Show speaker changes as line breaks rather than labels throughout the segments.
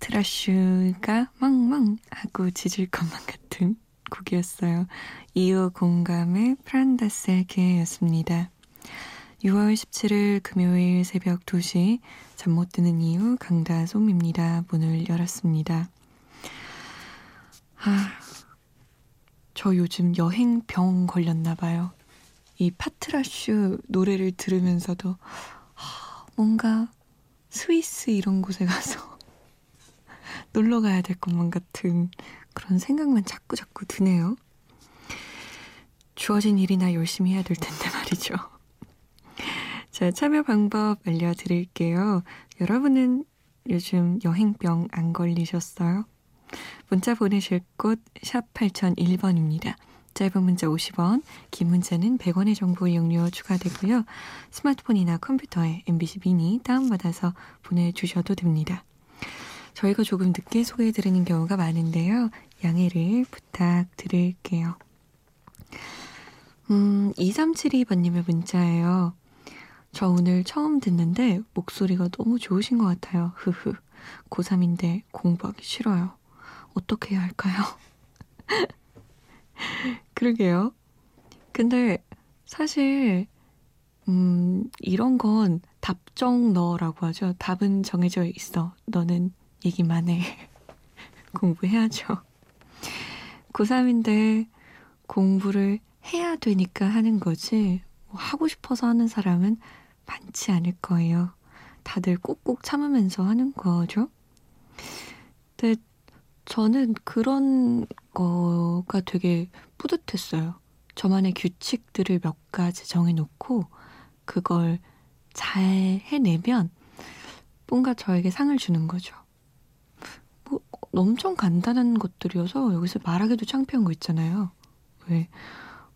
트라슈가 멍멍 하고 짖을 것만 같은 곡이었어요. 이오공감의 플란다스의 개였습니다. 6월 17일 금요일 새벽 2시 잠 못 드는 이유 강다솜입니다. 문을 열었습니다. 아, 저 요즘 여행 병 걸렸나 봐요. 이 파트라슈 노래를 들으면서도 아, 뭔가 스위스 이런 곳에 가서 놀러 가야 될 것만 같은 그런 생각만 자꾸 자꾸 드네요. 주어진 일이나 열심히 해야 될 텐데 말이죠. 자, 참여 방법 알려드릴게요. 여러분은 요즘 여행병 안 걸리셨어요? 문자 보내실 곳 샵 8001번입니다. 짧은 문자 50원, 긴 문자는 100원의 정보 이용료 추가되고요. 스마트폰이나 컴퓨터에 MBC 미니 다운받아서 보내주셔도 됩니다. 저희가 조금 늦게 소개해드리는 경우가 많은데요. 양해를 부탁드릴게요. 음, 2372번님의 문자예요. 저 오늘 처음 듣는데 목소리가 너무 좋으신 것 같아요. 흐흐. 고3인데 공부하기 싫어요. 어떻게 해야 할까요? 그러게요. 근데 사실, 음, 이런 건 답정 너라고 하죠. 답은 정해져 있어. 너는 얘기만 해. 공부해야죠. 고3인데 공부를 해야 되니까 하는 거지, 뭐 하고 싶어서 하는 사람은 많지 않을 거예요. 다들 꼭꼭 참으면서 하는 거죠. 근데 저는 그런 거가 되게 뿌듯했어요. 저만의 규칙들을 몇 가지 정해놓고 그걸 잘 해내면 뭔가 저에게 상을 주는 거죠. 뭐 엄청 간단한 것들이어서 여기서 말하기도 창피한 거 있잖아요. 왜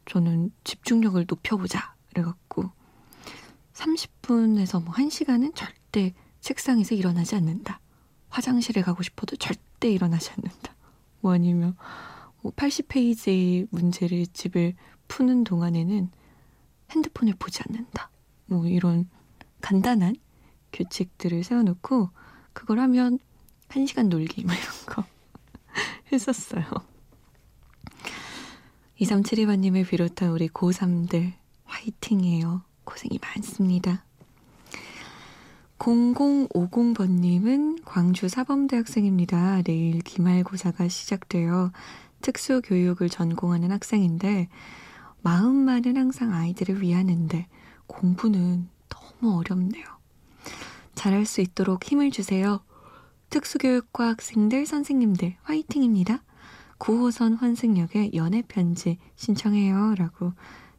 저는 집중력을 높여보자 그래갖고 30분에서 뭐 1시간은 절대 책상에서 일어나지 않는다. 화장실에 가고 싶어도 절대 일어나지 않는다. 뭐 아니면 뭐 80페이지의 문제를 집을 푸는 동안에는 핸드폰을 보지 않는다. 뭐 이런 간단한 규칙들을 세워놓고 그걸 하면 1시간 놀기 뭐 이런 거 했었어요. 2372번님을 비롯한 우리 고3들 화이팅이에요. 고생이 많습니다. 0050번님은 광주 사범대 학생입니다. 내일 기말고사가 시작되어 특수교육을 전공하는 학생인데 마음만은 항상 아이들을 위하는데 공부는 너무 어렵네요. 잘할 수 있도록 힘을 주세요. 특수교육과 학생들, 선생님들 화이팅입니다. 9호선 환승역에 연애편지 신청해요. 라고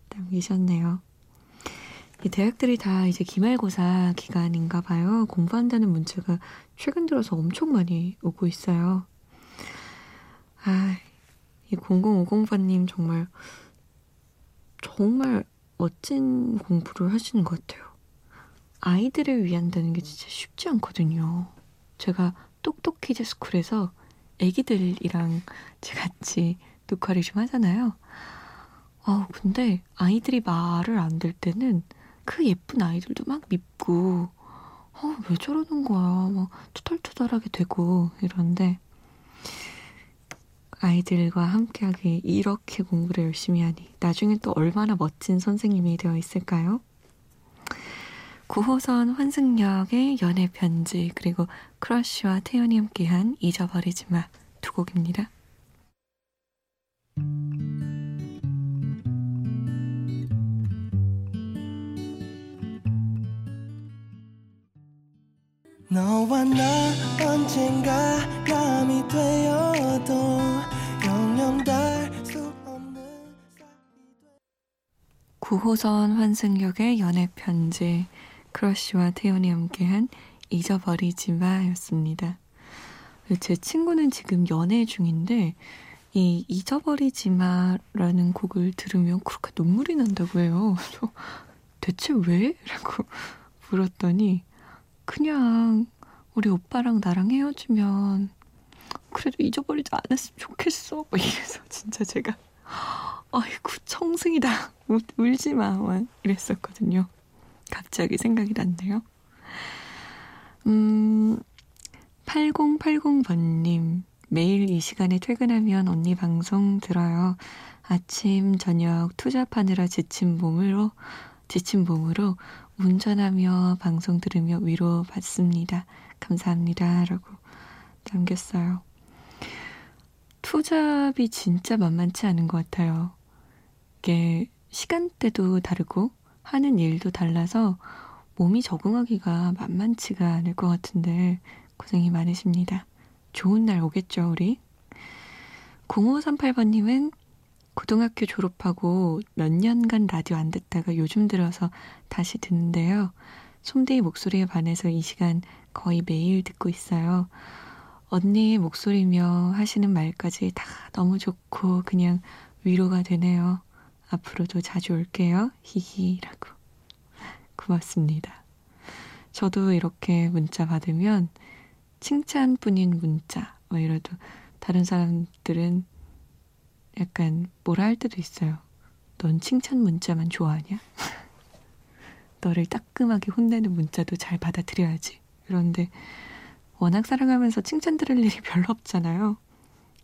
남기셨네요. 이 대학들이 다 이제 기말고사 기간인가 봐요. 공부한다는 문제가 최근 들어서 엄청 많이 오고 있어요. 아, 이 0050번님 정말, 정말 멋진 공부를 하시는 것 같아요. 아이들을 위한다는 게 진짜 쉽지 않거든요. 제가 똑똑키즈 스쿨에서 애기들이랑 같이 녹화를 좀 하잖아요. 아, 근데 아이들이 말을 안 들 때는 그 예쁜 아이들도 막 밉고, 어, 왜 저러는 거야. 막 투덜투덜하게 되고 이런데, 아이들과 함께하게 이렇게 공부를 열심히 하니, 나중에 또 얼마나 멋진 선생님이 되어 있을까요? 9호선 환승역의 연애 편지, 그리고 크러쉬와 태연이 함께한 잊어버리지 마 두 곡입니다. 너와 나 언젠가 남이 되어도 영영 닿수 없는 9호선 환승역의 연애 편지 크러쉬와 태연이 함께한 잊어버리지 마였습니다. 제 친구는 지금 연애 중인데 이 잊어버리지 마라는 곡을 들으면 그렇게 눈물이 난다고 해요. 저 대체 왜? 라고 물었더니 그냥 우리 오빠랑 나랑 헤어지면 그래도 잊어버리지 않았으면 좋겠어. 뭐 이래서 진짜 제가 아이고 청승이다. 울, 울지 마. 이랬었거든요. 갑자기 생각이 났네요. 음, 8080번님. 매일 이 시간에 퇴근하면 언니 방송 들어요. 아침, 저녁 투잡하느라 지친 몸으로, 지친 몸으로 운전하며 방송 들으며 위로 받습니다. 감사합니다. 라고 남겼어요. 투잡이 진짜 만만치 않은 것 같아요. 이게 시간대도 다르고 하는 일도 달라서 몸이 적응하기가 만만치가 않을 것 같은데 고생이 많으십니다. 좋은 날 오겠죠, 우리? 0538번님은 고등학교 졸업하고 몇 년간 라디오 안 듣다가 요즘 들어서 다시 듣는데요. 솜대이 목소리에 반해서 이 시간 거의 매일 듣고 있어요. 언니의 목소리며 하시는 말까지 다 너무 좋고 그냥 위로가 되네요. 앞으로도 자주 올게요. 히히라고. 고맙습니다. 저도 이렇게 문자 받으면 칭찬뿐인 문자, 뭐 이래도 다른 사람들은 약간 뭐라 할 때도 있어요. 넌 칭찬 문자만 좋아하냐? 너를 따끔하게 혼내는 문자도 잘 받아들여야지. 그런데 워낙 사랑하면서 칭찬 들을 일이 별로 없잖아요.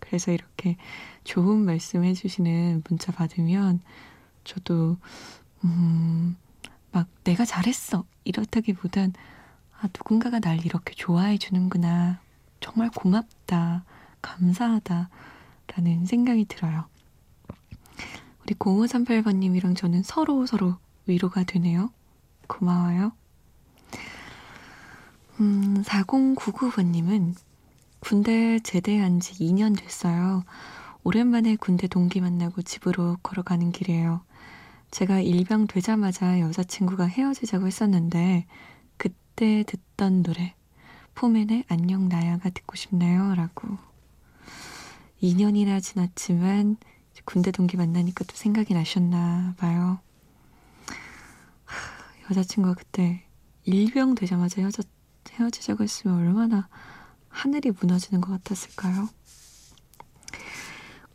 그래서 이렇게 좋은 말씀 해주시는 문자 받으면 저도, 음, 막 내가 잘했어. 이렇다기보단, 아, 누군가가 날 이렇게 좋아해 주는구나. 정말 고맙다. 감사하다. 라는 생각이 들어요. 우리 0538번님이랑 저는 서로 서로 위로가 되네요. 고마워요. 음, 4099번님은 군대 제대한 지 2년 됐어요. 오랜만에 군대 동기 만나고 집으로 걸어가는 길이에요. 제가 일병 되자마자 여자친구가 헤어지자고 했었는데 그때 듣던 노래 포맨의 안녕 나야가 듣고 싶네요. 라고 2년이나 지났지만 군대 동기 만나니까 또 생각이 나셨나 봐요. 여자친구가 그때 일병 되자마자 헤어졌, 헤어지자고 했으면 얼마나 하늘이 무너지는 것 같았을까요?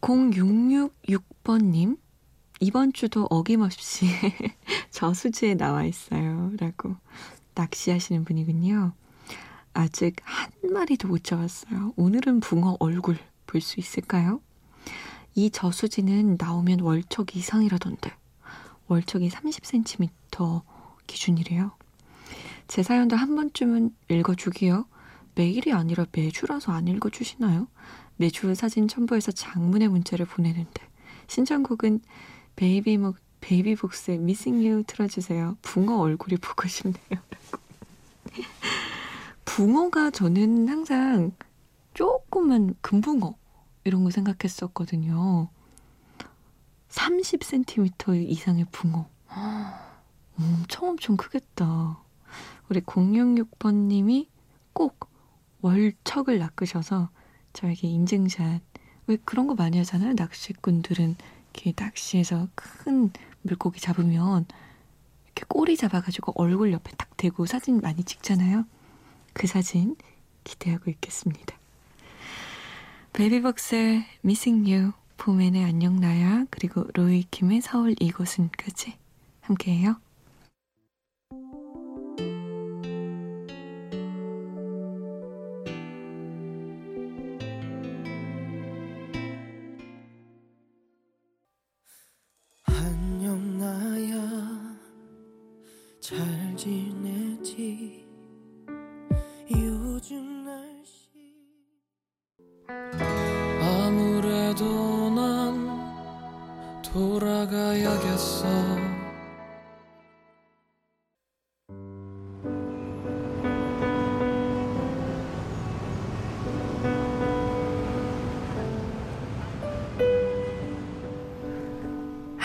0666번님, 이번 주도 어김없이 저수지에 나와 있어요. 라고 낚시하시는 분이군요. 아직 한 마리도 못 잡았어요. 오늘은 붕어 얼굴 볼 수 있을까요? 이 저수지는 나오면 월척 이상이라던데. 월척이 30cm 기준이래요. 제 사연도 한 번쯤은 읽어주기요. 매일이 아니라 매주라서 안 읽어주시나요? 매주 사진 첨부해서 장문의 문자를 보내는데 신청곡은 베이비목 베이비복스의 Missing You 틀어주세요. 붕어 얼굴이 보고 싶네요. 붕어가 저는 항상 조금만 금붕어 이런 거 생각했었거든요. 30cm 이상의 붕어. 엄청 엄청 크겠다. 우리 066번님이 꼭 월척을 낚으셔서 저에게 인증샷. 왜 그런 거 많이 하잖아요. 낚시꾼들은 이렇게 낚시해서 큰 물고기 잡으면 이렇게 꼬리 잡아가지고 얼굴 옆에 딱 대고 사진 많이 찍잖아요. 그 사진 기대하고 있겠습니다. 베이비벅스의 Missing You, 봄에의 안녕 나야, 그리고 로이킴의 서울 이곳은까지 함께해요.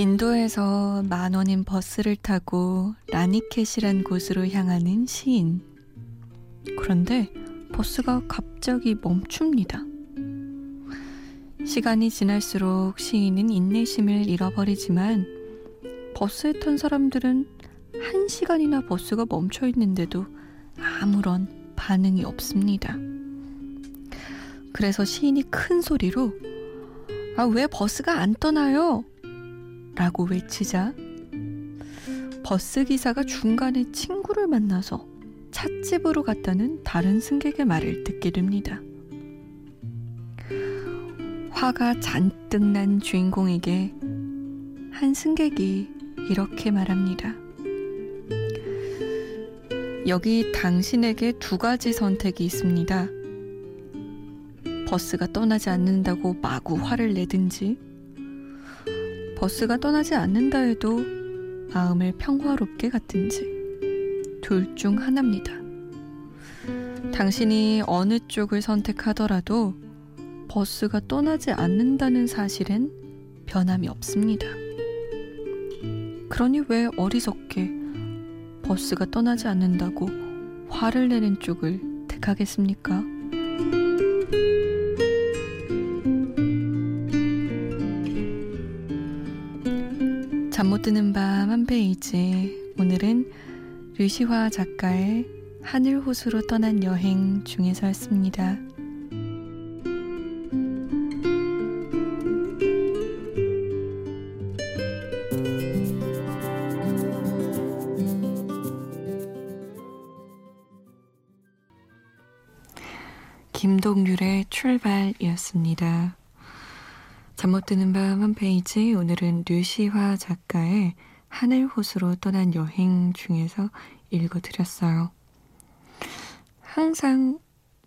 집에서 만 원인 버스를 타고 라니켓이란 곳으로 향하는 시인. 그런데 버스가 갑자기 멈춥니다. 시간이 지날수록 시인은 인내심을 잃어버리지만 버스에 탄 사람들은 한 시간이나 버스가 멈춰 있는데도 아무런 반응이 없습니다. 그래서 시인이 큰 소리로 아, 왜 버스가 안 떠나요? 라고 외치자 버스 기사가 중간에 친구를 만나서 찻집으로 갔다는 다른 승객의 말을 듣게 됩니다. 화가 잔뜩 난 주인공에게 한 승객이 이렇게 말합니다. 여기 당신에게 두 가지 선택이 있습니다. 버스가 떠나지 않는다고 마구 화를 내든지, 버스가 떠나지 않는다 해도 마음을 평화롭게 갖든지, 둘 중 하나입니다. 당신이 어느 쪽을 선택하더라도 버스가 떠나지 않는다는 사실엔 변함이 없습니다. 그러니 왜 어리석게 버스가 떠나지 않는다고 화를 내는 쪽을 택하겠습니까? 잠 못 드는 밤 한 페이지. 오늘은 류시화 작가의 하늘 호수로 떠난 여행 중에서였습니다. 김동률의 출발이었습니다. 잠 못 드는 밤 한 페이지 오늘은 류시화 작가의 하늘 호수로 떠난 여행 중에서 읽어드렸어요. 항상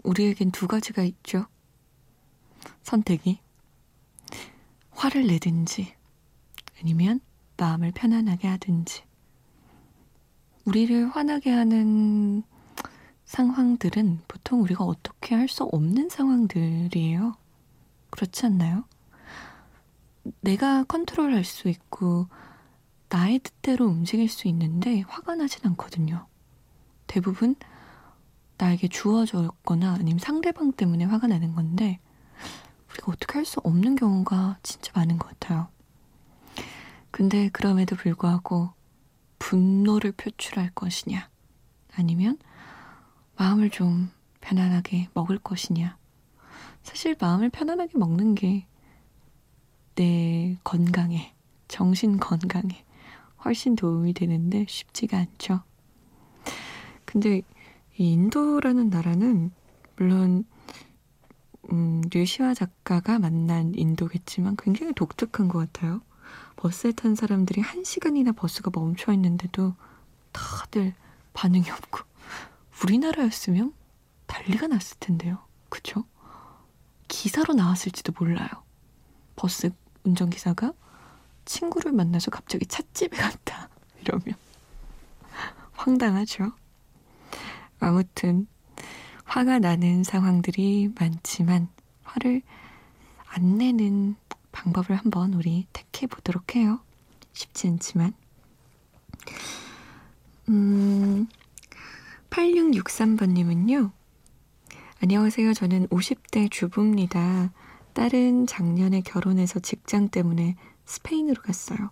우리에겐 두 가지가 있죠. 선택이 화를 내든지 아니면 마음을 편안하게 하든지 우리를 화나게 하는 상황들은 보통 우리가 어떻게 할 수 없는 상황들이에요. 그렇지 않나요? 내가 컨트롤할 수 있고 나의 뜻대로 움직일 수 있는데 화가 나진 않거든요. 대부분 나에게 주어졌거나 아니면 상대방 때문에 화가 나는 건데 우리가 어떻게 할 수 없는 경우가 진짜 많은 것 같아요. 근데 그럼에도 불구하고 분노를 표출할 것이냐 아니면 마음을 좀 편안하게 먹을 것이냐. 사실 마음을 편안하게 먹는 게 내 건강에, 정신 건강에 훨씬 도움이 되는데 쉽지가 않죠. 근데 이 인도라는 나라는 물론 음, 류시와 작가가 만난 인도겠지만 굉장히 독특한 것 같아요. 버스에 탄 사람들이 한 시간이나 버스가 멈춰 있는데도 다들 반응이 없고 우리나라였으면 난리가 났을 텐데요. 그쵸? 기사로 나왔을지도 몰라요. 버스 운전기사가 친구를 만나서 갑자기 찻집에 갔다. 이러면. 황당하죠? 아무튼, 화가 나는 상황들이 많지만, 화를 안 내는 방법을 한번 우리 택해 보도록 해요. 쉽지 않지만. 음, 8663번님은요. 안녕하세요. 저는 50대 주부입니다. 딸은 작년에 결혼해서 직장 때문에 스페인으로 갔어요.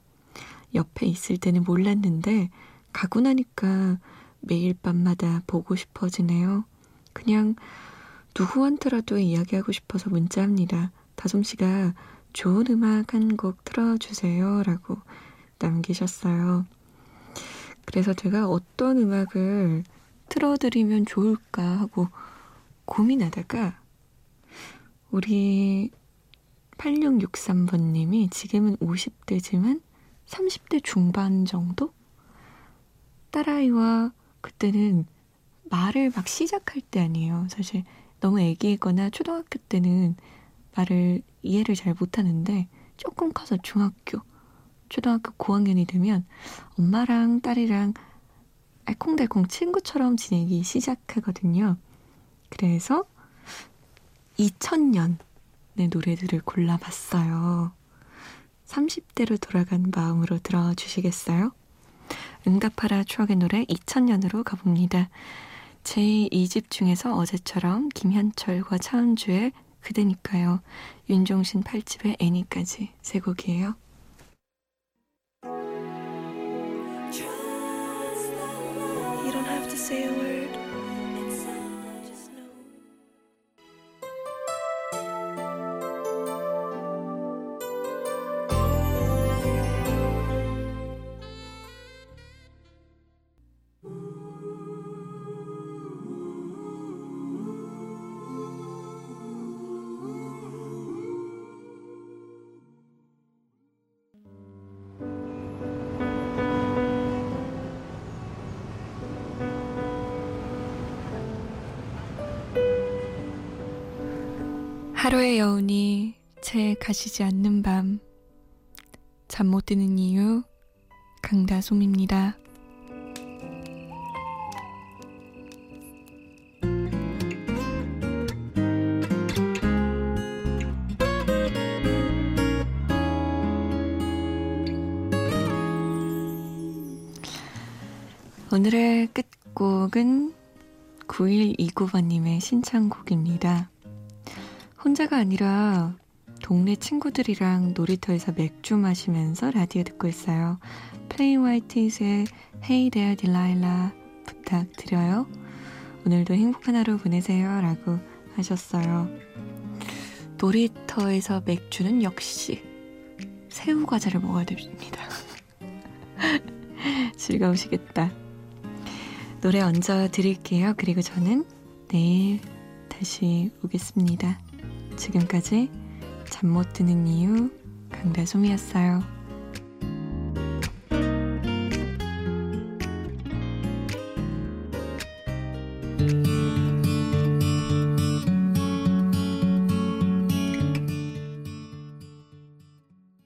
옆에 있을 때는 몰랐는데 가고 나니까 매일 밤마다 보고 싶어지네요. 그냥 누구한테라도 이야기하고 싶어서 문자합니다. 다솜 씨가 좋은 음악 한 곡 틀어주세요. 라고 남기셨어요. 그래서 제가 어떤 음악을 틀어드리면 좋을까 하고 고민하다가 우리 8663번님이 지금은 50대지만 30대 중반 정도? 딸아이와 그때는 말을 막 시작할 때 아니에요. 사실 너무 애기거나 초등학교 때는 말을 이해를 잘 못하는데 조금 커서 중학교, 초등학교 고학년이 되면 엄마랑 딸이랑 알콩달콩 친구처럼 지내기 시작하거든요. 그래서 2000년의 노래들을 골라봤어요. 30대로 돌아간 마음으로 들어주시겠어요? 응답하라 추억의 노래 2000년으로 가봅니다. 제 2집 중에서 어제처럼 김현철과 차은주의 그대니까요. 윤종신 8집의 애니까지 세 곡이에요. You have to say a word. 하루의 여운이 채 가시지 않는 밤. 잠 못 드는 이유, 강다솜입니다. 오늘의 끝곡은 9129번님의 신청곡입니다. 혼자가 아니라 동네 친구들이랑 놀이터에서 맥주 마시면서 라디오 듣고 있어요. Plain White T's의 Hey There Delilah 부탁드려요. 오늘도 행복한 하루 보내세요. 라고 하셨어요. 놀이터에서 맥주는 역시 새우 과자를 먹어야 됩니다. 즐거우시겠다. 노래 얹어 드릴게요. 그리고 저는 내일 다시 오겠습니다. 지금까지 잠 못 드는 이유 강다솜이었어요.